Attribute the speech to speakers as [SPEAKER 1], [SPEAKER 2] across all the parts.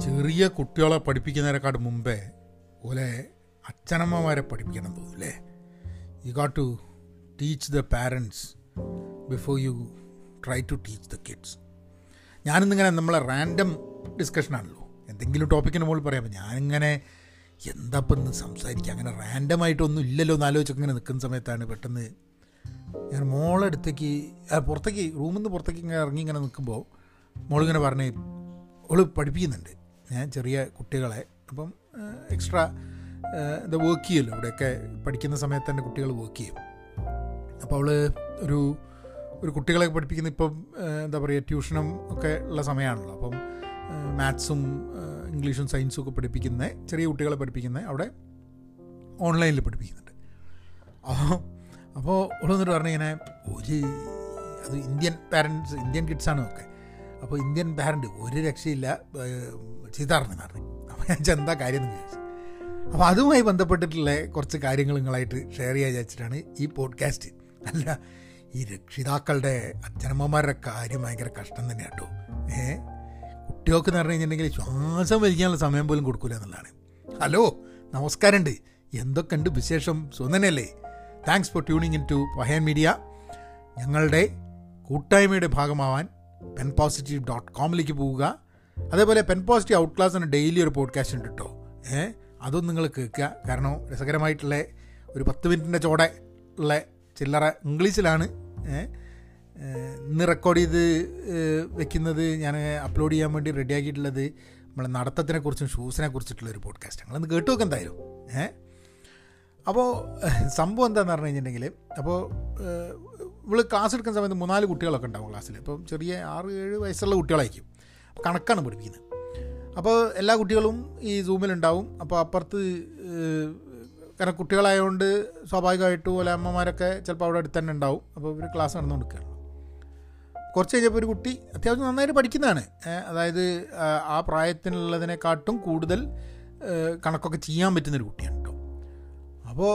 [SPEAKER 1] ചെറിയ കുട്ടികളെ പഠിപ്പിക്കുന്നതിനെക്കാട്ട് മുമ്പേ ഓലെ അച്ഛനമ്മമാരെ പഠിപ്പിക്കണം തോന്നുന്നു you got to teach the parents before you try to teach the kids ഞാനിന്നിങ്ങനെ നമ്മളെ റാൻഡം ഡിസ്കഷനാണല്ലോ എന്തെങ്കിലും ടോപ്പിക്കിന് മുകളിൽ പറയാം. ഞാനിങ്ങനെ എന്താ ഇപ്പം ഇന്ന് സംസാരിക്കുക? അങ്ങനെ റാൻഡമായിട്ടൊന്നും ഇല്ലല്ലോ എന്ന് ആലോചിച്ചൊക്കെ ഇങ്ങനെ നിൽക്കുന്ന സമയത്താണ് പെട്ടെന്ന് ഞാൻ മോളടുത്തേക്ക് പുറത്തേക്ക് റൂമിൽ നിന്ന് പുറത്തേക്ക് ഇങ്ങനെ ഇറങ്ങി ഇങ്ങനെ നിൽക്കുമ്പോൾ മോളിങ്ങനെ പറഞ്ഞ് ഓൾ പഠിപ്പിക്കുന്നുണ്ട്. ചെറിയ കുട്ടികളെ. അപ്പം എക്സ്ട്രാ ഇത് വർക്ക് ചെയ്യുമല്ലോ ഇവിടെയൊക്കെ പഠിക്കുന്ന സമയത്ത് തന്നെ കുട്ടികൾ വർക്ക് ചെയ്യും. അപ്പോൾ അവൾ ഒരു ഒരു കുട്ടികളെ പഠിപ്പിക്കുന്ന ഇപ്പം എന്താ പറയുക ട്യൂഷനും ഒക്കെ ഉള്ള സമയമാണല്ലോ അപ്പം മാത്സും ഇംഗ്ലീഷും സയൻസും ഒക്കെ പഠിപ്പിക്കുന്ന ചെറിയ കുട്ടികളെ പഠിപ്പിക്കുന്ന അവിടെ ഓൺലൈനിൽ പഠിപ്പിക്കുന്നുണ്ട്. അപ്പോൾ അപ്പോൾ ഇവിടെ പറഞ്ഞിങ്ങനെ ഒരു അത് ഇന്ത്യൻ പാരൻസ് ഇന്ത്യൻ കിഡ്സാണ് ഒക്കെ? അപ്പോൾ ഇന്ത്യൻ പാരന്റ് ഒരു രക്ഷയില്ല ചീത്താറിന് പറഞ്ഞു അപ്പോൾ ഞാൻ എന്താ കാര്യം എന്ന് ചോദിച്ചു അപ്പോൾ അതുമായി ബന്ധപ്പെട്ടിട്ടുള്ള കുറച്ച് കാര്യങ്ങൾ നിങ്ങളായിട്ട് ഷെയർ ചെയ്യാൻ വിചാരിച്ചിട്ടാണ് ഈ പോഡ്കാസ്റ്റ് അല്ല ഈ രക്ഷിതാക്കളുടെ അച്ഛനമ്മമാരുടെ കാര്യം ഭയങ്കര കഷ്ടം തന്നെ കേട്ടോ ഏ? കുട്ടികൾക്ക് എന്ന് പറഞ്ഞു കഴിഞ്ഞിട്ടുണ്ടെങ്കിൽ ശ്വാസം വലിക്കാനുള്ള സമയം പോലും കൊടുക്കില്ല എന്നുള്ളതാണ്. ഹലോ നമസ്കാരമുണ്ട്. എന്തൊക്കെയുണ്ട് വിശേഷം? സുന്ദനല്ലേ thanks for tuning in to Pahayan media ഞങ്ങളുടെ കൂട്ടായ്മയുടെ ഭാഗമാവാൻ പെൻ പോസിറ്റീവ് ഡോട്ട് കോമിലേക്ക് പോവുക. അതേപോലെ പെൻ പോസിറ്റീവ് ഔട്ട് ക്ലാസ് എന്ന ഡെയിലി ഒരു പോഡ്കാസ്റ്റ് ഉണ്ട് കേട്ടോ ഏഹ് അതും നിങ്ങൾ കേൾക്കുക. കാരണം രസകരമായിട്ടുള്ള ഒരു പത്ത് മിനിറ്റിന്റെ ചോടെ ഉള്ള ചില്ലറ ഇംഗ്ലീഷിലാണ്. ഇന്ന് റെക്കോർഡ് ചെയ്ത് വെക്കുന്നത് ഞാൻ അപ്ലോഡ് ചെയ്യാൻ വേണ്ടി റെഡിയാക്കിയിട്ടുള്ളത് നമ്മളെ നടത്തത്തിനെ കുറിച്ചും ഷൂസിനെ കുറിച്ചിട്ടുള്ള ഒരു പോഡ്കാസ്റ്റ് ഞങ്ങളൊന്ന് കേട്ട് നോക്കാം എന്തായാലും. ഏഹ് അപ്പോൾ സംഭവം എന്താണെന്ന് പറഞ്ഞു കഴിഞ്ഞിട്ടുണ്ടെങ്കിൽ അപ്പോൾ ഇവൾ ക്ലാസ് എടുക്കുന്ന സമയത്ത് മൂന്നാൽ കുട്ടികളൊക്കെ ഉണ്ടാവും ക്ലാസ്സിൽ ഇപ്പം ചെറിയ ആറ് ഏഴ് വയസ്സുള്ള കുട്ടികളായിരിക്കും. കണക്കാണ് പഠിപ്പിക്കുന്നത് അപ്പോൾ എല്ലാ കുട്ടികളും ഈ സൂമിലുണ്ടാവും അപ്പോൾ അപ്പുറത്ത് കാരണം കുട്ടികളായതുകൊണ്ട് സ്വാഭാവികമായിട്ടും ഓല അമ്മമാരൊക്കെ ചിലപ്പോൾ അവിടെ അടുത്ത് തന്നെ ഉണ്ടാവും. അപ്പോൾ ഇവർ ക്ലാസ് നടന്നു കൊടുക്കുകയാണ് കുറച്ച് കഴിഞ്ഞപ്പോൾ ഒരു കുട്ടി അത്യാവശ്യം നന്നായിട്ട് പഠിക്കുന്നതാണ്. അതായത് ആ പ്രായത്തിനുള്ളതിനെക്കാട്ടും കൂടുതൽ കണക്കൊക്കെ ചെയ്യാൻ പറ്റുന്നൊരു കുട്ടിയാണ് കേട്ടോ അപ്പോൾ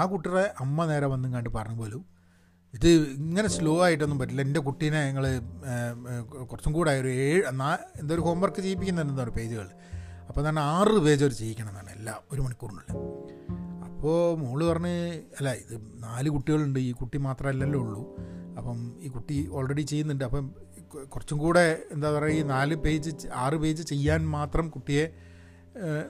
[SPEAKER 1] ആ കുട്ടിയുടെ അമ്മ നേരെ വന്നും കണ്ട് പറഞ്ഞു പോലും ഇത് ഇങ്ങനെ സ്ലോ ആയിട്ടൊന്നും പറ്റില്ല. എന്റെ കുട്ടീനെ ഞങ്ങൾ കുറച്ചും കൂടെ ഒരു ഏഴ് നാ എന്തോ ഒരു ഹോംവർക്ക് ചെയ്യിപ്പിക്കുന്നുണ്ട് എന്തോ പേജുകൾ അപ്പോൾ തന്നെ ആറ് പേജ് ഒരു ചെയ്യിക്കണം എന്നാണ് എല്ലാ ഒരു മണിക്കൂറിനുള്ളിൽ. അപ്പോൾ മോൾ പറഞ്ഞ് അല്ല ഇത് നാല് കുട്ടികളുണ്ട് ഈ കുട്ടി മാത്രമല്ലല്ലോ ഉള്ളൂ. അപ്പം ഈ കുട്ടി ഓൾറെഡി ചെയ്യുന്നുണ്ട്. അപ്പം കുറച്ചും കൂടെ എന്താ പറയുക ഈ നാല് പേജ് ആറ് പേജ് ചെയ്യാൻ മാത്രം കുട്ടിയെ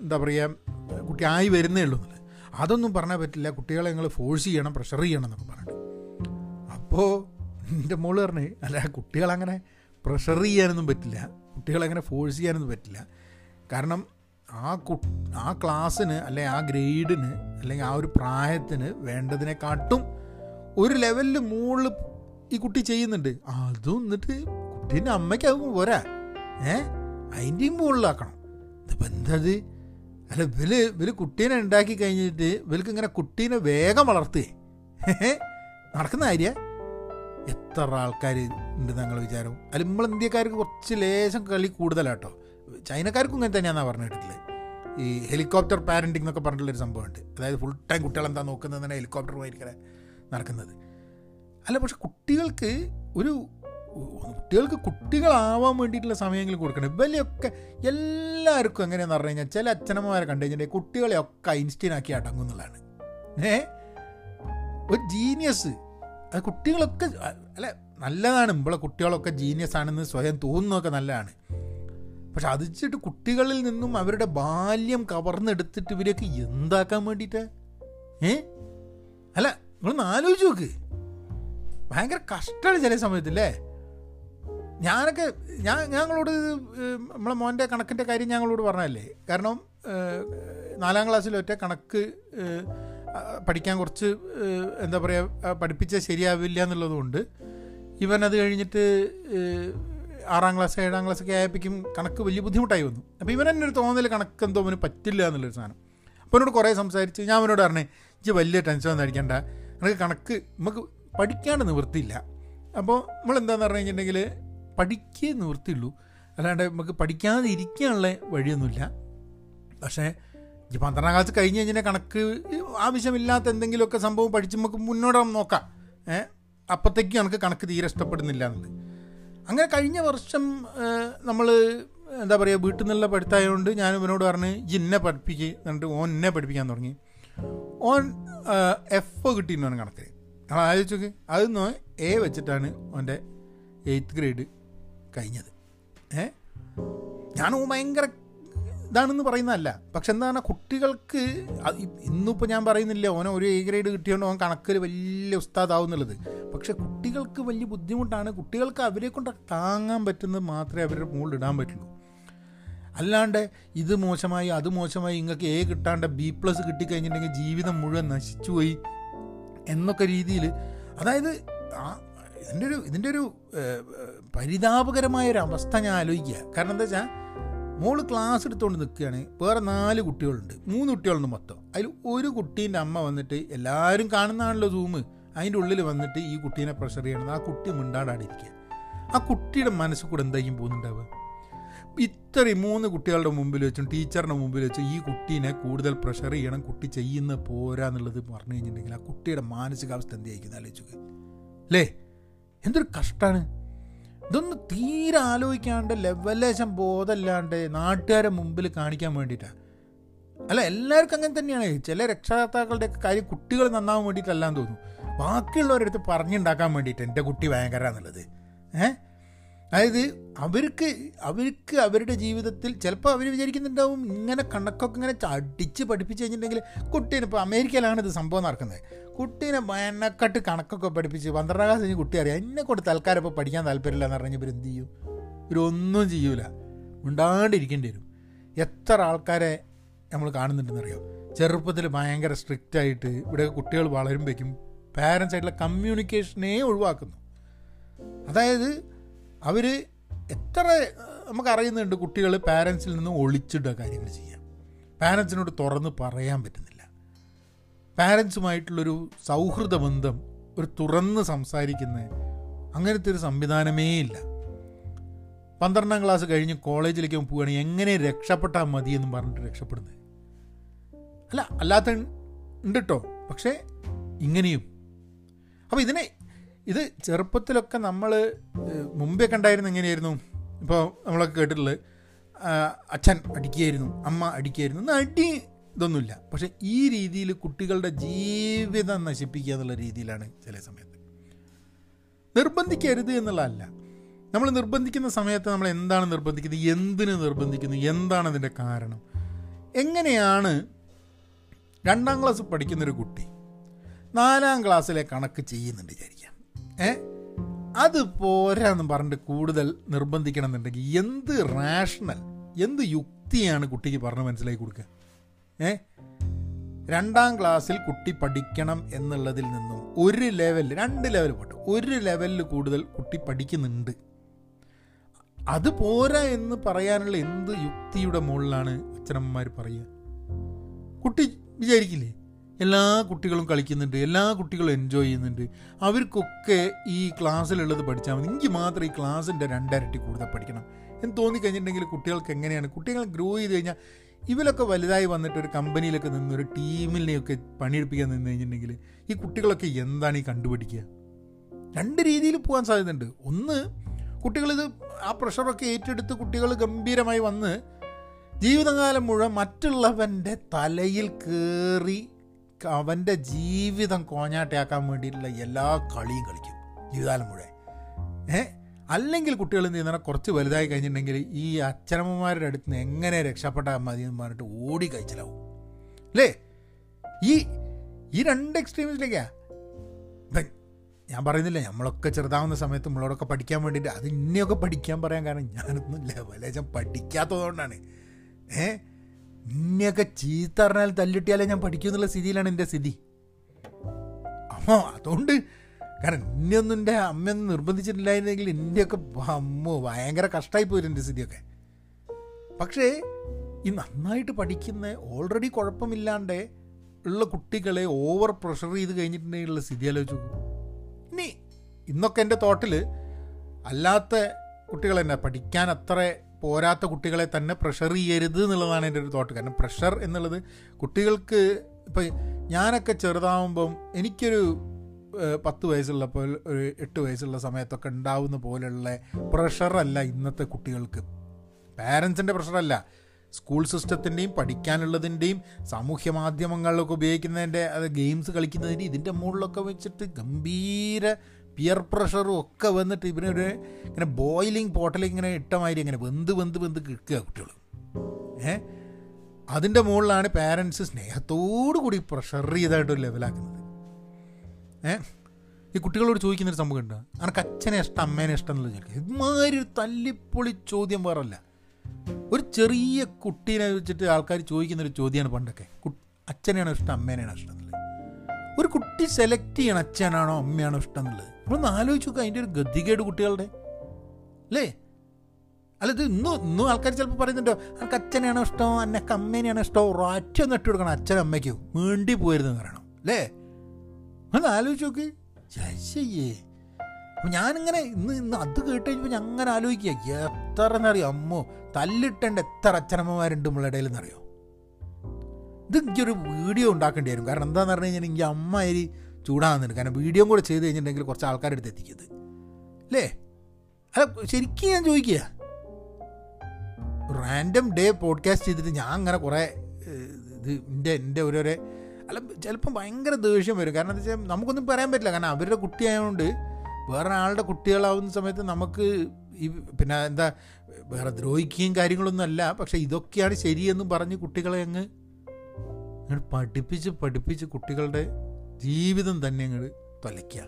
[SPEAKER 1] എന്താ പറയുക കുട്ടി ആയി വരുന്നേ ഉള്ളൂ എന്നുള്ളത്. അതൊന്നും പറഞ്ഞാൽ പറ്റില്ല. കുട്ടികളെ നിങ്ങൾ ഫോഴ്സ് ചെയ്യണം പ്രഷർ ചെയ്യണം എന്നൊക്കെ പറഞ്ഞിട്ട്. അപ്പോൾ എന്റെ മോൾ പറഞ്ഞ് അല്ല കുട്ടികളങ്ങനെ പ്രഷർ ചെയ്യാനൊന്നും പറ്റില്ല. കുട്ടികളങ്ങനെ ഫോഴ്സ് ചെയ്യാനൊന്നും പറ്റില്ല. കാരണം ആ കു ആ ക്ലാസ്സിന് അല്ലെ ആ ഗ്രേഡിന് അല്ലെങ്കിൽ ആ ഒരു പ്രായത്തിന് വേണ്ടതിനെക്കാട്ടും ഒരു ലെവലിൽ മുകളിൽ ഈ കുട്ടി ചെയ്യുന്നുണ്ട്. അതും എന്നിട്ട് കുട്ടീന്റെ അമ്മയ്ക്ക് അത് പോരാ. ഏ? അതിന്റെയും മുകളിലാക്കണം. ഇതിപ്പോൾ എന്തത് അല്ല ഇവൽ ഇവൽ കുട്ടീനെ ഉണ്ടാക്കി കഴിഞ്ഞിട്ട് ഇവൽക്ക് ഇങ്ങനെ കുട്ടീനെ വേഗം വളർത്തുകയെ. നടക്കുന്ന കാര്യ? എത്ര ആൾക്കാർ ഉണ്ട് ഞങ്ങൾ വിചാരം? അല്ല നമ്മൾ ഇന്ത്യക്കാർക്ക് കുറച്ച് ലേശം കളി കൂടുതലാട്ടോ. ചൈനക്കാർക്കും ഇങ്ങനെ തന്നെയാണെന്നാണ് പറഞ്ഞു കേട്ടിട്ടുള്ളത് ഈ ഹെലികോപ്റ്റർ പാരന്റിംഗ് എന്നൊക്കെ പറഞ്ഞിട്ടുള്ളൊരു സംഭവമുണ്ട്. അതായത് ഫുൾ ടൈം കുട്ടികൾ എന്താ നോക്കുന്നത് തന്നെ ഹെലികോപ്റ്റർ ഹെലികോപ്റ്ററുമായിരിക്കണേ നടക്കുന്നത്. അല്ല പക്ഷെ കുട്ടികൾക്ക് ഒരു കുട്ടികൾക്ക് കുട്ടികളാവാൻ വേണ്ടിയിട്ടുള്ള സമയങ്ങൾ കൊടുക്കണം. ഇവലെയൊക്കെ എല്ലാവർക്കും എങ്ങനെയാണെന്ന് പറഞ്ഞു കഴിഞ്ഞാൽ ചില അച്ഛനമ്മമാരെ കണ്ടു കഴിഞ്ഞിട്ടുണ്ടെങ്കിൽ കുട്ടികളെയൊക്കെ ഐൻസ്റ്റീനാക്കി അടങ്ങും എന്നുള്ളതാണ്. ഏ? ഒരു ജീനിയസ് കുട്ടികളൊക്കെ അല്ല നല്ലതാണ്. ഇമ്പളെ കുട്ടികളൊക്കെ ജീനിയസ് ആണെന്ന് സ്വയം തോന്നുന്നതൊക്കെ നല്ലതാണ്. പക്ഷെ അത് വെച്ചിട്ട് കുട്ടികളിൽ നിന്നും അവരുടെ ബാല്യം കവർന്നെടുത്തിട്ട് ഇവരെയൊക്കെ എന്താക്കാൻ വേണ്ടിയിട്ട്? ഏ? അല്ല നിങ്ങളൊന്ന് ആലോചിച്ച് നോക്ക്. ഭയങ്കര കഷ്ടമാണ് ചില സമയത്തില്ലേ ഞാനൊക്കെ ഞാൻ ഞങ്ങളോട് നമ്മളെ മോന്റെ കണക്കിന്റെ കാര്യം ഞങ്ങളോട് പറഞ്ഞതല്ലേ? കാരണം നാലാം ക്ലാസ്സിലൊറ്റ കണക്ക് പഠിക്കാൻ കുറച്ച് എന്താ പറയുക പഠിപ്പിച്ചാൽ ശരിയാവില്ല എന്നുള്ളതുകൊണ്ട് ഇവൻ അത് കഴിഞ്ഞിട്ട് ആറാം ക്ലാസ് ഏഴാം ക്ലാസ് ഒക്കെ ആയപ്പോഴേക്കും കണക്ക് വലിയ ബുദ്ധിമുട്ടായി വന്നു. അപ്പോൾ ഇവൻ തന്നെ ഒരു തോന്നൽ കണക്ക് എന്തോ അവന് പറ്റില്ല എന്നുള്ളൊരു സാധനം. അപ്പോൾ എന്നോട് കുറേ സംസാരിച്ച് ഞാൻ അവനോട് പറഞ്ഞേ ഇജ്ജ് വലിയ ടെൻഷൻ ഒന്നും അടിക്കണ്ട. നിനക്ക് കണക്ക് നമുക്ക് പഠിക്കാണ്ട് നിവൃത്തിയില്ല. അപ്പോൾ നമ്മൾ എന്താണെന്ന് പറഞ്ഞു കഴിഞ്ഞിട്ടുണ്ടെങ്കിൽ പഠിക്കേ നിവൃത്തിയുള്ളൂ. അല്ലാണ്ട് നമുക്ക് പഠിക്കാതെ ഇരിക്കാനുള്ള വഴിയൊന്നുമില്ല. പക്ഷേ ഈ പന്ത്രണ്ടാം ക്ലാസ് കഴിഞ്ഞ് കഴിഞ്ഞാൽ കണക്ക് ആവശ്യമില്ലാത്ത എന്തെങ്കിലുമൊക്കെ സംഭവം പഠിച്ച് നമുക്ക് മുന്നോട്ട് നോക്കാം. ഏഹ് അപ്പോഴത്തേക്കും നമുക്ക് കണക്ക് തീരെ ഇഷ്ടപ്പെടുന്നില്ല എന്നുള്ളത്. അങ്ങനെ കഴിഞ്ഞ വർഷം നമ്മൾ എന്താ പറയുക വീട്ടിൽ നിന്നുള്ള പഠിത്തമായതുകൊണ്ട് ഞാൻ ഇവനോട് പറഞ്ഞ് ഇന്നെ പഠിപ്പിക്ക് എന്നിട്ട് ഓൻ എന്നെ പഠിപ്പിക്കാൻ തുടങ്ങി. ഓൻ എഫ് കിട്ടിയിരുന്നു കണക്കിന്. നമ്മൾ ആലോചിച്ചോക്ക് അതൊന്ന് എ വെച്ചിട്ടാണ് ഓന്റെ എയ്ത്ത് ഗ്രേഡ് കഴിഞ്ഞത്. ഏഹ് ഞാൻ ഭയങ്കര ഇതാണെന്ന് പറയുന്നതല്ല. പക്ഷെ എന്താണ് കുട്ടികൾക്ക് ഇന്നിപ്പോൾ ഞാൻ പറയുന്നില്ല ഓന ഒരു എ ഗ്രേഡ് കിട്ടിയോണ്ട് ഓൻ കണക്കിൽ വലിയ ഉസ്താദാവുന്നുള്ളത്. പക്ഷെ കുട്ടികൾക്ക് വലിയ ബുദ്ധിമുട്ടാണ് കുട്ടികൾക്ക് അവരെ കൊണ്ട് താങ്ങാൻ പറ്റുന്നത് മാത്രമേ അവരുടെ മുകളിൽ ഇടാൻ പറ്റുള്ളൂ. അല്ലാണ്ട് ഇത് മോശമായി അത് മോശമായി ഇങ്ങൾക്ക് എ കിട്ടാണ്ട് ബി പ്ലസ് കിട്ടിക്കഴിഞ്ഞിട്ടുണ്ടെങ്കിൽ ജീവിതം മുഴുവൻ നശിച്ചുപോയി എന്നൊക്കെ രീതിയിൽ അതായത് ഇതിന്റെ ഒരു ഇതിന്റെ ഒരു പരിതാപകരമായ ഒരു അവസ്ഥ ഞാൻ ആലോചിക്കുക. കാരണം എന്താ വെച്ചാൽ മോൾ ക്ലാസ് എടുത്തുകൊണ്ട് നിൽക്കുകയാണ് വേറെ നാല് കുട്ടികളുണ്ട്. മൂന്ന് കുട്ടികളുണ്ട് മൊത്തം. അതിൽ ഒരു കുട്ടീന്റെ അമ്മ വന്നിട്ട് എല്ലാവരും കാണുന്നതാണല്ലോ സൂമ് അതിന്റെ ഉള്ളിൽ വന്നിട്ട് ഈ കുട്ടീനെ പ്രഷർ ചെയ്യണം. ആ കുട്ടി മിണ്ടാടാടിരിക്കുക ആ കുട്ടിയുടെ മനസ്സിൽ കൂടെ എന്തായിരിക്കും പോകുന്നുണ്ടാവുക? ഇത്രയും മൂന്ന് കുട്ടികളുടെ മുമ്പിൽ വെച്ചും ടീച്ചറിന്റെ മുമ്പിൽ വെച്ചും ഈ കുട്ടീനെ കൂടുതൽ പ്രഷർ ചെയ്യണം. കുട്ടി ചെയ്യുന്ന പോരാ എന്നുള്ളത് പറഞ്ഞു കഴിഞ്ഞിട്ടുണ്ടെങ്കിൽ ആ കുട്ടിയുടെ മാനസികാവസ്ഥ എന്തായിരിക്കും ആലോചിക്കുക അല്ലേ? എന്തൊരു കഷ്ടമാണ് ഇതൊന്നും തീരെ ആലോചിക്കാണ്ട് ലെവലേശം ബോധമില്ലാണ്ട് നാട്ടുകാരെ മുമ്പിൽ കാണിക്കാൻ വേണ്ടിയിട്ടാണ് അല്ല എല്ലാവർക്കും അങ്ങനെ തന്നെയാണ്. ചില രക്ഷകർത്താക്കളുടെയൊക്കെ കാര്യം കുട്ടികൾ നന്നാവാൻ വേണ്ടിയിട്ടല്ലാന്ന് തോന്നുന്നു. ബാക്കിയുള്ളവരടുത്ത് പറഞ്ഞുണ്ടാക്കാൻ വേണ്ടിയിട്ട് എന്റെ കുട്ടി ഭയങ്കര എന്നുള്ളത് ഏഹ് അതായത് അവർക്ക് അവർക്ക് അവരുടെ ജീവിതത്തിൽ ചിലപ്പോൾ അവർ വിചാരിക്കുന്നുണ്ടാവും ഇങ്ങനെ കണക്കൊക്കെ ഇങ്ങനെ അടിച്ച് പഠിപ്പിച്ച് കഴിഞ്ഞിട്ടുണ്ടെങ്കിൽ കുട്ടീനിപ്പോൾ അമേരിക്കയിലാണ് ഇത് സംഭവം നടക്കുന്നത്. കുട്ടീനെ മെനക്കെട്ട് കണക്കൊക്കെ പഠിപ്പിച്ച് പന്ത്രണ്ടാം ക്ലാസ് കഴിഞ്ഞ് കുട്ടി അറിയാം. എന്നെ കൊണ്ട് തൽക്കാലം ഇപ്പോൾ പഠിക്കാൻ താല്പര്യമില്ല എന്ന് പറഞ്ഞാൽ ഇവർ എന്ത് ചെയ്യും? ഇവരൊന്നും ചെയ്യൂല. ഉണ്ടാണ്ടിരിക്കേണ്ടി വരും. എത്ര ആൾക്കാരെ നമ്മൾ കാണുന്നുണ്ടെന്നറിയോ? ചെറുപ്പത്തിൽ ഭയങ്കര സ്ട്രിക്റ്റ് ആയിട്ട് ഇവിടെ കുട്ടികൾ വളരുമ്പോഴേക്കും പാരൻസ് ആയിട്ടുള്ള കമ്മ്യൂണിക്കേഷനെ ഒഴിവാക്കുന്നു. അതായത് അവർ എത്ര നമുക്കറിയുന്നുണ്ട് കുട്ടികൾ പാരൻസിൽ നിന്ന് ഒളിച്ചിട്ട കാര്യങ്ങൾ ചെയ്യാം പാരൻസിനോട് തുറന്ന് പറയാൻ പറ്റുന്നില്ല. പാരൻസുമായിട്ടുള്ളൊരു സൗഹൃദ ബന്ധം ഒരു തുറന്ന് സംസാരിക്കുന്ന അങ്ങനത്തെ ഒരു സംവിധാനമേ ഇല്ല. പന്ത്രണ്ടാം ക്ലാസ് കഴിഞ്ഞ് കോളേജിലേക്ക് പോവുകയാണെങ്കിൽ എങ്ങനെ രക്ഷപ്പെട്ടാൽ മതി എന്ന് പറഞ്ഞിട്ട് രക്ഷപ്പെടുന്നത് അല്ല അല്ലാത്ത ഉണ്ട് കേട്ടോ പക്ഷേ ഇങ്ങനെയും. അപ്പോൾ ഇതിനെ ഇത് ചെറുപ്പത്തിലൊക്കെ നമ്മൾ മുമ്പേ കണ്ടായിരുന്നു എങ്ങനെയായിരുന്നു? ഇപ്പോൾ നമ്മളൊക്കെ കേട്ടിട്ടുള്ളത് അച്ഛൻ അടിക്കുകയായിരുന്നു അമ്മ അടിക്കുകയായിരുന്നു അടി ഇതൊന്നുമില്ല. പക്ഷേ ഈ രീതിയിൽ കുട്ടികളുടെ ജീവിതം നശിപ്പിക്കുക എന്നുള്ള രീതിയിലാണ് ചില സമയത്ത്. നിർബന്ധിക്കരുത് എന്നുള്ളതല്ല. നമ്മൾ നിർബന്ധിക്കുന്ന സമയത്ത് നമ്മൾ എന്താണ് നിർബന്ധിക്കുന്നത്? എന്തിന് നിർബന്ധിക്കുന്നു? എന്താണ് അതിന്റെ കാരണം? എങ്ങനെയാണ് രണ്ടാം ക്ലാസ് പഠിക്കുന്നൊരു കുട്ടി നാലാം ക്ലാസ്സിലെ കണക്ക് ചെയ്യുന്നുണ്ട് വിചാരിക്കാം. ഏ? അത് പോരാന്ന് പറഞ്ഞിട്ട് കൂടുതൽ നിർബന്ധിക്കണം എന്നുണ്ടെങ്കിൽ എന്ത് റാഷണൽ എന്ത് യുക്തിയാണ് കുട്ടിക്ക് പറഞ്ഞ് മനസ്സിലാക്കി കൊടുക്കുക? ഏ? രണ്ടാം ക്ലാസ്സിൽ കുട്ടി പഠിക്കണം എന്നുള്ളതിൽ നിന്നും ഒരു ലെവൽ രണ്ട് ലെവൽ പോട്ടെ. ഒരു ലെവലിൽ കൂടുതൽ കുട്ടി പഠിക്കുന്നുണ്ട്. അത് പോരാ എന്ന് പറയാനുള്ള എന്ത് യുക്തിയുടെ മുകളിലാണ് അച്ഛനമ്മമാർ പറയുക? കുട്ടി വിചാരിക്കില്ലേ? എല്ലാ കുട്ടികളും കളിക്കുന്നുണ്ട് എല്ലാ കുട്ടികളും എൻജോയ് ചെയ്യുന്നുണ്ട്. അവർക്കൊക്കെ ഈ ക്ലാസ്സിലുള്ളത് പഠിച്ചാൽ മതി. എനിക്ക് മാത്രം ഈ ക്ലാസ്സിന്റെ രണ്ടരട്ടി കൂടുതൽ പഠിക്കണം. എന്ന് തോന്നിക്കഴിഞ്ഞിട്ടുണ്ടെങ്കിൽ കുട്ടികൾക്ക് എങ്ങനെയാണ്? കുട്ടികൾ ഗ്രോ ചെയ്ത് കഴിഞ്ഞാൽ ഇവരൊക്കെ വലുതായി വന്നിട്ട് ഒരു കമ്പനിയിലൊക്കെ നിന്ന് ഒരു ടീമിനെയൊക്കെ പണിയെടുപ്പിക്കാൻ നിന്ന് കഴിഞ്ഞിട്ടുണ്ടെങ്കിൽ ഈ കുട്ടികളൊക്കെ എന്താണ് ഈ കണ്ടുപിടിക്കുക? രണ്ട് രീതിയിൽ പോകാൻ സാധ്യതയുണ്ട്. ഒന്ന് കുട്ടികളിത് ആ പ്രഷറൊക്കെ ഏറ്റെടുത്ത് കുട്ടികൾ ഗംഭീരമായി വന്ന് ജീവിതകാലം മുഴുവൻ മറ്റുള്ളവന്റെ തലയിൽ കയറി അവന്റെ ജീവിതം കോഞ്ഞാട്ടയാക്കാൻ വേണ്ടിയിട്ടുള്ള എല്ലാ കളിയും കളിക്കും. ജീവിതകാലം മുഴുവൻ. ഏ അല്ലെങ്കിൽ കുട്ടികൾ എന്ത് ചെയ്യുന്ന കുറച്ച് വലുതായി കഴിഞ്ഞിട്ടുണ്ടെങ്കിൽ ഈ അച്ഛനമ്മമാരുടെ അടുത്ത് നിന്ന് എങ്ങനെ രക്ഷപ്പെട്ടാൽ മതി എന്ന് പറഞ്ഞിട്ട് ഓടി കഴിച്ചിലാവും. അല്ലേ? ഈ ഈ രണ്ട് എക്സ്ട്രീമിസിലേക്കാണ് ഞാൻ പറയുന്നില്ല നമ്മളൊക്കെ ചെറുതാവുന്ന സമയത്ത് നമ്മളോടൊക്കെ പഠിക്കാൻ വേണ്ടിയിട്ട് അത് ഇന്നെയൊക്കെ പഠിക്കാൻ പറയാൻ കാരണം ഞാനൊന്നും ലെവലേശം പഠിക്കാത്തതുകൊണ്ടാണ്. ഏ? ഇന്നെയൊക്കെ ചീത്ത അറിഞ്ഞാൽ തല്ലിട്ടിയാലേ ഞാൻ പഠിക്കൂ എന്നുള്ള സ്ഥിതിയിലാണ് എന്റെ സ്ഥിതി. അപ്പോൾ അതുകൊണ്ട് കാരണം ഇന്നെയൊന്നും എന്റെ അമ്മയൊന്നും നിർബന്ധിച്ചിട്ടില്ലായിരുന്നെങ്കിൽ ഇന്ത്യയൊക്കെ അമ്മ ഭയങ്കര കഷ്ടമായി പോയിരുന്നു എന്റെ സ്ഥിതിയൊക്കെ. പക്ഷേ ഈ നന്നായിട്ട് പഠിക്കുന്ന ഓൾറെഡി കുഴപ്പമില്ലാണ്ട് ഉള്ള കുട്ടികളെ ഓവർ പ്രഷർ ചെയ്ത് കഴിഞ്ഞിട്ടുണ്ടെങ്കിലുള്ള സ്ഥിതി ആലോചിച്ചു ഇനി ഇന്നൊക്കെ എന്റെ തോട്ടിൽ അല്ലാത്ത കുട്ടികൾ തന്നെ പഠിക്കാൻ അത്ര പോരാത്ത കുട്ടികളെ തന്നെ പ്രഷർ ചെയ്യരുത് എന്നുള്ളതാണ് എന്റെ ഒരു തോട്ട് കാരണം പ്രഷർ എന്നുള്ളത് കുട്ടികൾക്ക് ഇപ്പം ഞാനൊക്കെ ചെറുതാവുമ്പം എനിക്കൊരു പത്ത് വയസ്സുള്ളപ്പോൾ ഒരു എട്ട് വയസ്സുള്ള സമയത്തൊക്കെ ഉണ്ടാവുന്ന പോലെയുള്ള പ്രഷറല്ല ഇന്നത്തെ കുട്ടികൾക്ക്. പാരൻസിന്റെ പ്രഷറല്ല സ്കൂൾ സിസ്റ്റത്തിന്റെയും പഠിക്കാനുള്ളതിന്റെയും സാമൂഹ്യ മാധ്യമങ്ങളിലൊക്കെ ഉപയോഗിക്കുന്നതിന്റെ അത് ഗെയിംസ് കളിക്കുന്നതിന്റെ ഇതിന്റെ മുകളിലൊക്കെ വെച്ചിട്ട് ഗംഭീര പിയർ പ്രഷറും ഒക്കെ വന്നിട്ട് ഇവനൊരു ഇങ്ങനെ ബോയിലിംഗ് പോട്ടലിങ് ഇങ്ങനെ ഇട്ടമാതിരി ഇങ്ങനെ വെന്ത് വെന്ത് വെന്ത് കിടക്കുക കുട്ടികൾ ഏഹ് അതിന്റെ മുകളിലാണ് പാരൻസ് സ്നേഹത്തോടു കൂടി പ്രഷർ ചെയ്തായിട്ട് ലെവലാക്കുന്നത് ഏ? ഈ കുട്ടികളോട് ചോദിക്കുന്നൊരു സംഭവം ഉണ്ട്. അനക്ക് അച്ഛനെ ഇഷ്ടം അമ്മേനെ ഇഷ്ടം എന്നുള്ളത് ചോദിക്കുക ഇമാതിരി ഒരു തല്ലിപ്പൊളി ചോദ്യം വേറല്ല. ഒരു ചെറിയ കുട്ടീനെ വെച്ചിട്ട് ആൾക്കാർ ചോദിക്കുന്നൊരു ചോദ്യമാണ് പണ്ടൊക്കെ. അച്ഛനെയാണോ ഇഷ്ടം അമ്മേനെയാണോ ഇഷ്ടം എന്നുള്ളത്. ഒരു കുട്ടി സെലക്ട് ചെയ്യണം അച്ഛനാണോ അമ്മയാണോ ഇഷ്ടം എന്നുള്ളത്. നമ്മളൊന്ന് ആലോചിച്ച് നോക്കുക അതിന്റെ ഒരു ഗതികേട് കുട്ടികളുടെ. അല്ലേ? അല്ല ഇത് ഇന്നും ഇന്നും ആൾക്കാർ ചിലപ്പോൾ പറയുന്നുണ്ടോ അനക്ക് അച്ഛനെയാണോ ഇഷ്ടം അന്നക്ക് അമ്മേനെയാണോ ഇഷ്ടം? ഒരൊറ്റ ഒന്ന് ഇട്ട് കൊടുക്കണം അച്ഛനും അമ്മയ്ക്കും. വേണ്ടി പോയിരുന്നു പറയണം. അല്ലേ? ഒന്ന് ആലോചിച്ച് നോക്ക് ശശയ്യേ അപ്പം ഞാനിങ്ങനെ ഇന്ന് ഇന്ന് അത് കേട്ട് കഴിഞ്ഞപ്പോൾ ഞാൻ അങ്ങനെ ആലോചിക്കുക എത്ര എന്നറിയോ അമ്മോ തല്ലിട്ടേണ്ട എത്ര അച്ഛനമ്മമാരുണ്ട് നമ്മളെ ഇടയിൽ എന്നറിയോ ഇത് എനിക്കൊരു വീഡിയോ ഉണ്ടാക്കേണ്ടി വരും. കാരണം എന്താണെന്ന് പറഞ്ഞു കഴിഞ്ഞാൽ എനിക്ക് അമ്മ അരി ചൂടാകുന്നുണ്ട്. കാരണം വീഡിയോ കൂടെ ചെയ്ത് കഴിഞ്ഞിട്ടുണ്ടെങ്കിൽ കുറച്ച് ആൾക്കാരുടെ അടുത്ത് എത്തിക്കുന്നത് അല്ലേ? അല്ല ശരിക്കും ഞാൻ ചോദിക്കുക റാൻഡം ഡേ പോഡ്കാസ്റ്റ് ചെയ്തിട്ട് ഞാൻ അങ്ങനെ കുറേ ഇത് എന്റെ എന്റെ ഓരോരോ അല്ല ചിലപ്പം ഭയങ്കര ദേഷ്യം വരും. കാരണം എന്താ വെച്ചാൽ നമുക്കൊന്നും പറയാൻ പറ്റില്ല. കാരണം അവരുടെ കുട്ടിയായതുകൊണ്ട് വേറെ ആളുടെ കുട്ടികളാവുന്ന സമയത്ത് നമുക്ക് ഈ പിന്നെ എന്താ വേറെ ദ്രോഹിക്കുകയും കാര്യങ്ങളൊന്നും അല്ല. പക്ഷേ ഇതൊക്കെയാണ് ശരിയെന്ന് പറഞ്ഞ് കുട്ടികളെ അങ്ങ് അങ്ങ് പഠിപ്പിച്ച് പഠിപ്പിച്ച് കുട്ടികളുടെ ജീവിതം തന്നെ അങ്ങോട്ട് തൊലയ്ക്കുക.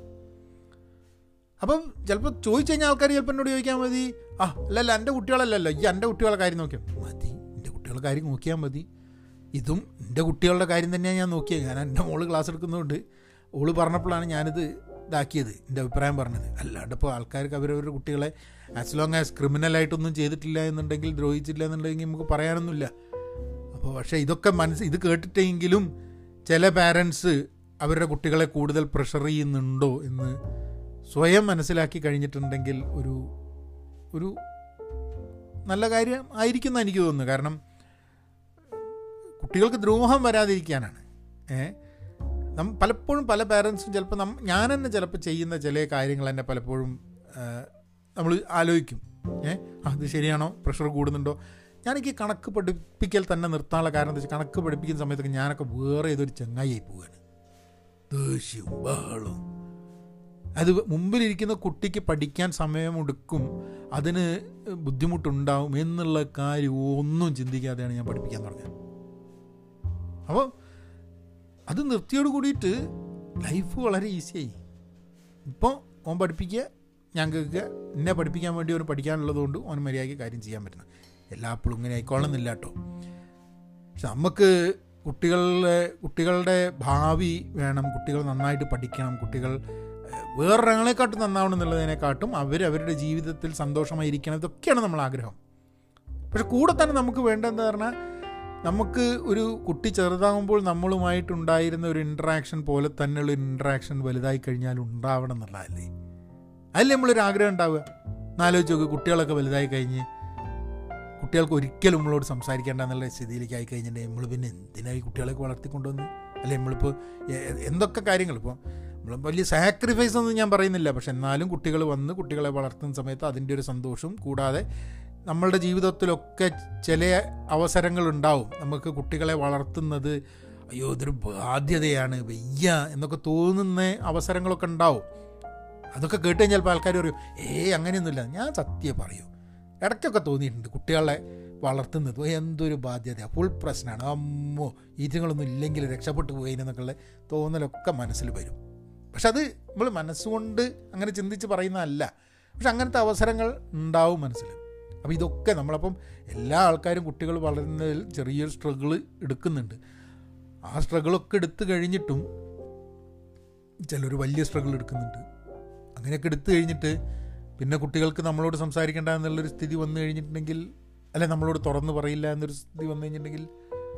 [SPEAKER 1] അപ്പം ചിലപ്പോൾ ചോദിച്ചു കഴിഞ്ഞാൽ ആൾക്കാർ ചിലപ്പോൾ എന്നോട് ചോദിക്കാൻ മതി. ആ അല്ലല്ല എന്റെ കുട്ടികളല്ലല്ലോ. ഈ എന്റെ കുട്ടികളെ കാര്യം നോക്കിയാൽ മതി. എന്റെ കുട്ടികളെ കാര്യം നോക്കിയാൽ മതി. ഇതും എന്റെ കുട്ടികളുടെ കാര്യം തന്നെയാണ് ഞാൻ നോക്കിയത്. ഞാൻ എന്റെ മോൾ ക്ലാസ് എടുക്കുന്നതുകൊണ്ട് ഓൾ പറഞ്ഞപ്പോഴാണ് ഞാനിത് ഇതാക്കിയത് എന്റെ അഭിപ്രായം പറഞ്ഞത്. അല്ലാണ്ട് ഇപ്പോൾ ആൾക്കാർക്ക് അവരവരുടെ കുട്ടികളെ ആസ് ലോങ് ആസ് ക്രിമിനലായിട്ടൊന്നും ചെയ്തിട്ടില്ല എന്നുണ്ടെങ്കിൽ ദ്രോഹിച്ചില്ല എന്നുണ്ടെങ്കിൽ നമുക്ക് പറയാനൊന്നുമില്ല. അപ്പോൾ പക്ഷേ ഇതൊക്കെ മനസ്സ് ഇത് കേട്ടിട്ടെങ്കിലും ചില പാരൻസ് അവരുടെ കുട്ടികളെ കൂടുതൽ പ്രഷർ ചെയ്യുന്നുണ്ടോ എന്ന് സ്വയം മനസ്സിലാക്കി കഴിഞ്ഞിട്ടുണ്ടെങ്കിൽ ഒരു ഒരു നല്ല കാര്യം ആയിരിക്കും എന്ന് എനിക്ക് തോന്നുന്നു കാരണം കുട്ടികൾക്ക് ദ്രോഹം വരാതിരിക്കാനാണ്. ഏഹ് നം പലപ്പോഴും പല പാരൻസും ചിലപ്പോൾ നം ഞാൻ തന്നെ ചിലപ്പോൾ ചെയ്യുന്ന ചില കാര്യങ്ങൾ തന്നെ പലപ്പോഴും നമ്മൾ ആലോചിക്കും. ഏഹ് അത് ശരിയാണോ? പ്രഷർ കൂടുന്നുണ്ടോ? ഞാനെനിക്ക് കണക്ക് പഠിപ്പിക്കൽ തന്നെ നിർത്താനുള്ള കാരണം എന്താ വെച്ചാൽ കണക്ക് പഠിപ്പിക്കുന്ന സമയത്തൊക്കെ ഞാനൊക്കെ വേറെ ഏതൊരു ചങ്ങായിയായി പോവാണ്. ദേഷ്യവും ബഹളവും അത് മുമ്പിലിരിക്കുന്ന കുട്ടിക്ക് പഠിക്കാൻ സമയമെടുക്കും അതിന് ബുദ്ധിമുട്ടുണ്ടാവും എന്നുള്ള കാര്യം ഒന്നും ചിന്തിക്കാതെയാണ് ഞാൻ പഠിപ്പിക്കാൻ തുടങ്ങിയത്. അപ്പോൾ അത് നിർത്തിയോട് കൂടിയിട്ട് ലൈഫ് വളരെ ഈസിയായി ഇപ്പോൾ ഓൻ പഠിപ്പിക്കുക ഞാൻ കേൾക്കുക എന്നെ പഠിപ്പിക്കാൻ വേണ്ടി ഓൻ പഠിക്കാനുള്ളത് കൊണ്ട് ഓൻ മര്യാദയ്ക്ക് കാര്യം ചെയ്യാൻ പറ്റുന്നത് എല്ലാപ്പോഴും ഇങ്ങനെ ആയിക്കോളണമെന്നില്ല കേട്ടോ പക്ഷെ നമുക്ക് കുട്ടികളുടെ കുട്ടികളുടെ ഭാവി വേണം കുട്ടികൾ നന്നായിട്ട് പഠിക്കണം കുട്ടികൾ വേറൊരാളെക്കാട്ടും നന്നാവണം എന്നുള്ളതിനെക്കാട്ടും അവർ അവരുടെ ജീവിതത്തിൽ സന്തോഷമായിരിക്കണം ഇതൊക്കെയാണ് നമ്മൾ ആഗ്രഹം പക്ഷെ കൂടെ തന്നെ നമുക്ക് വേണ്ടതെന്ന് പറഞ്ഞാൽ നമുക്ക് ഒരു കുട്ടി ചെറുതാകുമ്പോൾ നമ്മളുമായിട്ടുണ്ടായിരുന്ന ഒരു ഇൻട്രാക്ഷൻ പോലെ തന്നെയുള്ള ഇൻട്രാക്ഷൻ വലുതായി കഴിഞ്ഞാൽ ഉണ്ടാവണം എന്നുള്ളതല്ലേ? അതിൽ നമ്മളൊരു ആഗ്രഹം ഉണ്ടാവുക. എന്നാലോചിച്ച് നോക്ക് കുട്ടികളൊക്കെ വലുതായി കഴിഞ്ഞ് കുട്ടികൾക്ക് ഒരിക്കലും നമ്മളോട് സംസാരിക്കേണ്ട എന്നുള്ള സ്ഥിതിയിലേക്ക് ആയി കഴിഞ്ഞിട്ടുണ്ടെങ്കിൽ നമ്മൾ പിന്നെ എന്തിനായി ഈ കുട്ടികളെയൊക്കെ വളർത്തിക്കൊണ്ടുവന്ന്? അല്ലെ നമ്മളിപ്പോൾ എന്തൊക്കെ കാര്യങ്ങൾ ഇപ്പോൾ നമ്മൾ വലിയ സാക്രിഫൈസ് ഒന്നും ഞാൻ പറയുന്നില്ല. പക്ഷെ എന്നാലും കുട്ടികൾ വന്ന് കുട്ടികളെ വളർത്തുന്ന സമയത്ത് അതിന്റെ ഒരു സന്തോഷവും കൂടാതെ നമ്മളുടെ ജീവിതത്തിലൊക്കെ ചില അവസരങ്ങളുണ്ടാവും. നമുക്ക് കുട്ടികളെ വളർത്തുന്നത് അയ്യോ ഇതൊരു ബാധ്യതയാണ് വയ്യ എന്നൊക്കെ തോന്നുന്ന അവസരങ്ങളൊക്കെ ഉണ്ടാവും. അതൊക്കെ കേട്ട് കഴിഞ്ഞാൽ ചിലപ്പോൾ ആൾക്കാർ പറയും ഏ അങ്ങനെയൊന്നുമില്ല. ഞാൻ സത്യം പറയൂ. ഇടയ്ക്കൊക്കെ തോന്നിയിട്ടുണ്ട് കുട്ടികളെ വളർത്തുന്നത്. എന്തൊരു ബാധ്യതയാണ് ഫുൾ പ്രശ്നമാണ്. അമ്മോ ഈറ്റങ്ങളൊന്നും ഇല്ലെങ്കിൽ രക്ഷപ്പെട്ടു പോയിന്നൊക്കെയുള്ള തോന്നലൊക്കെ മനസ്സിൽ വരും. പക്ഷെ അത് നമ്മൾ മനസ്സുകൊണ്ട് അങ്ങനെ ചിന്തിച്ച് പറയുന്നതല്ല. പക്ഷെ അങ്ങനത്തെ അവസരങ്ങൾ ഉണ്ടാവും മനസ്സിൽ. അപ്പോൾ ഇതൊക്കെ നമ്മളപ്പം എല്ലാ ആൾക്കാരും കുട്ടികൾ വളരുന്നതിൽ ചെറിയൊരു സ്ട്രഗിൾ എടുക്കുന്നുണ്ട്. ആ സ്ട്രഗിളൊക്കെ എടുത്തു കഴിഞ്ഞിട്ടും ചിലർ വലിയ സ്ട്രഗിൾ എടുക്കുന്നുണ്ട്. അങ്ങനെയൊക്കെ എടുത്തു കഴിഞ്ഞിട്ട് പിന്നെ കുട്ടികൾക്ക് നമ്മളോട് സംസാരിക്കേണ്ട എന്നുള്ളൊരു സ്ഥിതി വന്നു കഴിഞ്ഞിട്ടുണ്ടെങ്കിൽ അല്ലെ നമ്മളോട് തുറന്നു പറയില്ല എന്നൊരു സ്ഥിതി വന്നു കഴിഞ്ഞിട്ടുണ്ടെങ്കിൽ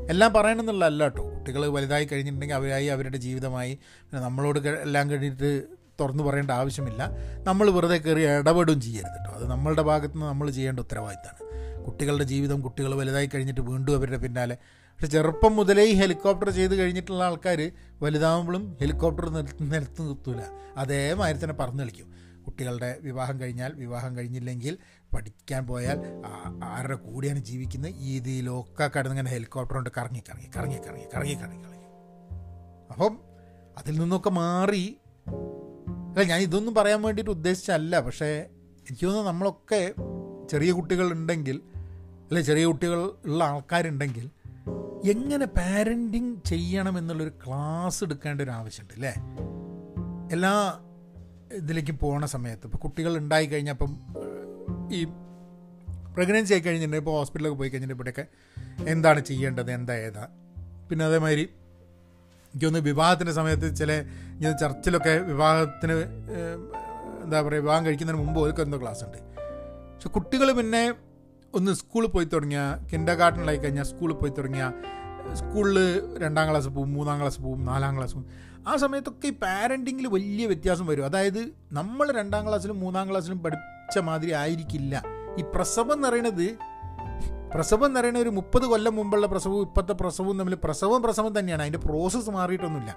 [SPEAKER 1] എല്ലാം പറയണമെന്നുള്ള അല്ല കേട്ടോ. കുട്ടികൾ വലുതായി കഴിഞ്ഞിട്ടുണ്ടെങ്കിൽ അവരായി അവരുടെ ജീവിതമായി. പിന്നെ നമ്മളോട് എല്ലാം കഴിഞ്ഞിട്ട് തുറന്നു പറയേണ്ട ആവശ്യമില്ല. നമ്മൾ വെറുതെ കയറി ഇടപെടും ചെയ്യരുത് കേട്ടോ. അത് നമ്മളുടെ ഭാഗത്തു നിന്ന് നമ്മൾ ചെയ്യേണ്ട ഉത്തരവാദിത്തമാണ്. കുട്ടികളുടെ ജീവിതം കുട്ടികൾ വലുതായി കഴിഞ്ഞിട്ട് വീണ്ടും അവരുടെ പിന്നാലെ. പക്ഷെ ചെറുപ്പം മുതലേ ഈ ഹെലികോപ്റ്റർ ചെയ്ത് കഴിഞ്ഞിട്ടുള്ള ആൾക്കാർ വലുതാവുമ്പോഴും ഹെലികോപ്റ്റർ നിർത്തി നിലത്ത് നിർത്തൂല. അതേമാതിരി തന്നെ പറഞ്ഞു കളിക്കും. കുട്ടികളുടെ വിവാഹം കഴിഞ്ഞാൽ വിവാഹം കഴിഞ്ഞില്ലെങ്കിൽ പഠിക്കാൻ പോയാൽ ആരുടെ കൂടെയാണ് ജീവിക്കുന്നത് ഈ ഇതിലൊക്കെ കടന്നിങ്ങനെ ഹെലികോപ്റ്റർ കൊണ്ട് കറങ്ങി കറങ്ങി കറങ്ങി കറങ്ങി കറങ്ങി കറങ്ങി. അപ്പം അതിൽ നിന്നൊക്കെ മാറി അല്ല ഞാൻ ഇതൊന്നും പറയാൻ വേണ്ടിയിട്ട് ഉദ്ദേശിച്ചല്ല പക്ഷേ എനിക്ക് തോന്നുന്നു നമ്മളൊക്കെ ചെറിയ കുട്ടികളുണ്ടെങ്കിൽ അല്ലെ ചെറിയ കുട്ടികൾ ഉള്ള ആൾക്കാരുണ്ടെങ്കിൽ എങ്ങനെ പാരന്റിങ് ചെയ്യണം എന്നുള്ളൊരു ക്ലാസ് എടുക്കേണ്ട ഒരു ആവശ്യമുണ്ട് അല്ലേ? എല്ലാ ഇതിലേക്കും പോണ സമയത്ത് ഇപ്പോൾ കുട്ടികൾ ഉണ്ടായി കഴിഞ്ഞപ്പം ഈ പ്രഗ്നൻസി ആയി കഴിഞ്ഞിട്ടുണ്ടെങ്കിൽ ഇപ്പോൾ ഹോസ്പിറ്റലൊക്കെ പോയി കഴിഞ്ഞിട്ട് ഇവിടെയൊക്കെ എന്താണ് ചെയ്യേണ്ടത് എന്താ ഏതാ? പിന്നെ അതേമാതിരി എനിക്കൊന്ന് വിവാഹത്തിന്റെ സമയത്ത് ചില ഇങ്ങനെ ചർച്ചിലൊക്കെ വിവാഹത്തിന് എന്താ പറയുക വിവാഹം കഴിക്കുന്നതിന് മുമ്പ് ഒരു എന്തോ ക്ലാസ് ഉണ്ട്. പക്ഷെ കുട്ടികൾ പിന്നെ ഒന്ന് സ്കൂളിൽ പോയി തുടങ്ങിയ കിൻഡർ ഗാർഡനിലായി കഴിഞ്ഞാൽ സ്കൂളിൽ പോയി തുടങ്ങിയ സ്കൂളിൽ രണ്ടാം ക്ലാസ് പോവും മൂന്നാം ക്ലാസ് പോവും നാലാം ക്ലാസ് പോവും. ആ സമയത്തൊക്കെ ഈ പാരന്റിങ്ങിൽ വലിയ വ്യത്യാസം വരും. അതായത് നമ്മൾ രണ്ടാം ക്ലാസ്സിലും മൂന്നാം ക്ലാസ്സിലും പഠിച്ച മാതിരി ആയിരിക്കില്ല. ഈ പ്രസവം എന്ന് പറയുന്നത് പ്രസവം എന്ന് പറയുന്ന ഒരു മുപ്പത് കൊല്ലം മുമ്പുള്ള പ്രസവവും ഇപ്പോഴത്തെ പ്രസവവും തമ്മിൽ പ്രസവം പ്രസവം തന്നെയാണ്. അതിന്റെ പ്രോസസ്സ് മാറിയിട്ടൊന്നുമില്ല.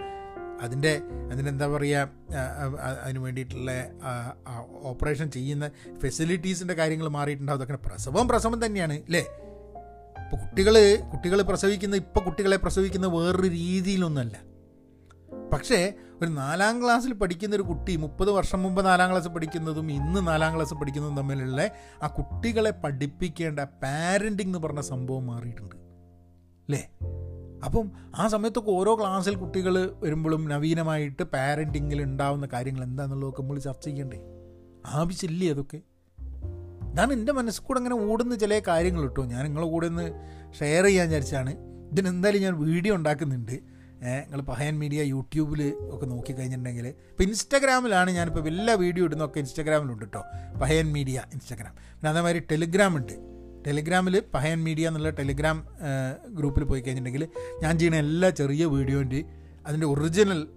[SPEAKER 1] അതിന്റെ അതിനെന്താ പറയുക അതിന് വേണ്ടിയിട്ടുള്ള ഓപ്പറേഷൻ ചെയ്യുന്ന ഫെസിലിറ്റീസിന്റെ കാര്യങ്ങൾ മാറിയിട്ടുണ്ടാവും. അതൊക്കെ പ്രസവം പ്രസവം തന്നെയാണ് അല്ലേ? ഇപ്പോൾ കുട്ടികൾ കുട്ടികൾ പ്രസവിക്കുന്ന ഇപ്പോൾ കുട്ടികളെ പ്രസവിക്കുന്ന വേറൊരു രീതിയിലൊന്നുമല്ല. പക്ഷേ ഒരു നാലാം ക്ലാസ്സിൽ പഠിക്കുന്ന ഒരു കുട്ടി മുപ്പത് വർഷം മുമ്പ് നാലാം ക്ലാസ് പഠിക്കുന്നതും ഇന്ന് നാലാം ക്ലാസ് പഠിക്കുന്നതും തമ്മിലുള്ള ആ കുട്ടികളെ പഠിപ്പിക്കേണ്ട പാരന്റിങ് എന്ന് പറഞ്ഞ സംഭവം മാറിയിട്ടുണ്ട്. അല്ലേ അപ്പം ആ സമയത്തൊക്കെ ഓരോ ക്ലാസ്സിൽ കുട്ടികൾ വരുമ്പോഴും നവീനമായിട്ട് പാരന്റിങ്ങിൽ ഉണ്ടാവുന്ന കാര്യങ്ങൾ എന്താണെന്നുള്ളതൊക്കെ നമ്മൾ ചർച്ച ചെയ്യേണ്ടേ? ആവശ്യമില്ലേ അതൊക്കെ? ഞാൻ എന്റെ മനസ്സിൽ കൂടെ അങ്ങനെ ഓടുന്ന ചില കാര്യങ്ങൾ കേട്ടോ. ഞാൻ നിങ്ങളുടെ കൂടെ ഒന്ന് ഷെയർ ചെയ്യാൻ വിചാരിച്ചാണ്. ഇതിനെന്തായാലും ഞാൻ വീഡിയോ ഉണ്ടാക്കുന്നുണ്ട്. നിങ്ങൾ പഹയൻ മീഡിയ യൂട്യൂബിൽ ഒക്കെ നോക്കി കഴിഞ്ഞിട്ടുണ്ടെങ്കിൽ ഇപ്പോൾ ഇൻസ്റ്റാഗ്രാമിലാണ് ഞാനിപ്പോൾ എല്ലാ വീഡിയോ ഇടുന്നൊക്കെ ഇൻസ്റ്റാഗ്രാമിലുണ്ട് കേട്ടോ. പഹയൻ മീഡിയ ഇൻസ്റ്റാഗ്രാം. പിന്നെ അതേമാതിരി ടെലിഗ്രാം ഉണ്ട്. ടെലിഗ്രാമിൽ പഹയൻ മീഡിയ എന്നുള്ള ടെലിഗ്രാം ഗ്രൂപ്പിൽ പോയി കഴിഞ്ഞിട്ടുണ്ടെങ്കിൽ ഞാൻ ചെയ്യുന്ന എല്ലാ ചെറിയ വീഡിയോന്റെ അതിന്റെ ഒറിജിനൽ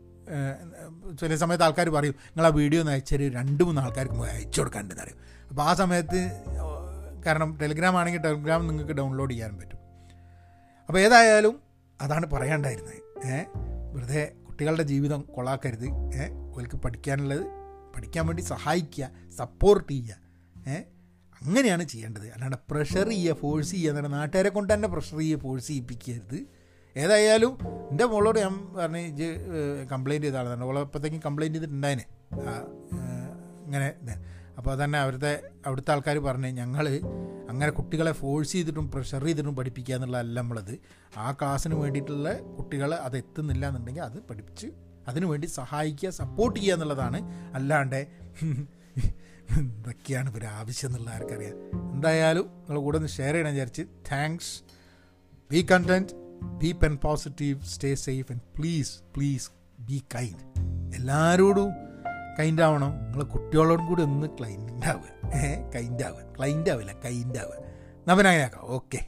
[SPEAKER 1] ചില സമയത്ത് ആൾക്കാർ പറയും നിങ്ങൾ ആ വീഡിയോ ഒന്ന് അയച്ചൊരു രണ്ട് മൂന്ന് ആൾക്കാർക്ക് അയച്ചു കൊടുക്കാണ്ടെന്ന് അറിയും അപ്പോൾ ആ സമയത്ത് കാരണം ടെലിഗ്രാം ആണെങ്കിൽ ടെലിഗ്രാം നിങ്ങൾക്ക് ഡൗൺലോഡ് ചെയ്യാനും പറ്റും. അപ്പോൾ ഏതായാലും അതാണ് പറയാണ്ടായിരുന്നത്. വെറുതെ കുട്ടികളുടെ ജീവിതം കൊളാക്കരുത്. ഏഹ് അവർക്ക് പഠിക്കാനുള്ളത് പഠിക്കാൻ വേണ്ടി സഹായിക്കുക സപ്പോർട്ട് ചെയ്യുക. ഏ? അങ്ങനെയാണ് ചെയ്യേണ്ടത്. അല്ലാണ്ട് പ്രഷർ ചെയ്യുക ഫോഴ്സ് ചെയ്യുക എന്നാണ് നാട്ടുകാരെ കൊണ്ട് തന്നെ പ്രഷർ ചെയ്യുക ഫോഴ്സ് ചെയ്യിപ്പിക്കരുത്. ഏതായാലും എന്റെ മോളോട് ഞാൻ പറഞ്ഞ് ഇജ് കംപ്ലയിന്റ് ചെയ്താണ് ആളാണ് ഓളപ്പോഴത്തേക്കും കംപ്ലയിന്റ് ചെയ്തിട്ടുണ്ടായിനെ. ആ, ഇങ്ങനെ. അപ്പോൾ തന്നെ അവരുടെ അവിടുത്തെ ആൾക്കാർ പറഞ്ഞ് ഞങ്ങൾ അങ്ങനെ കുട്ടികളെ ഫോഴ്സ് ചെയ്തിട്ടും പ്രഷർ ചെയ്തിട്ടും പഠിപ്പിക്കുക എന്നുള്ളതല്ല നമ്മളത്. ആ ക്ലാസ്സിന് വേണ്ടിയിട്ടുള്ള കുട്ടികൾ അത് എത്തുന്നില്ല എന്നുണ്ടെങ്കിൽ അത് പഠിപ്പിച്ച് അതിനുവേണ്ടി സഹായിക്കുക സപ്പോർട്ട് ചെയ്യുക എന്നുള്ളതാണ്. അല്ലാണ്ട് എന്തൊക്കെയാണ് ഇവർ ആവശ്യം എന്നുള്ള ആർക്കറിയാം. എന്തായാലും നിങ്ങൾ കൂടെ ഒന്ന് ഷെയർ ചെയ്യണം വിചാരിച്ച് thanks be content be pen positive stay safe and please please be kind എല്ലാവരോടും കൈൻഡ് ആവണം നിങ്ങൾ കുട്ടികളോടും കൂടി ഒന്ന് ക്ലൈൻഡ് ആവുക. ഏഹ് കൈൻഡ് ആവുക ക്ലൈൻഡ് ആവില്ല കൈൻഡ് ആവുക നവനായാക്കാം ഓക്കെ.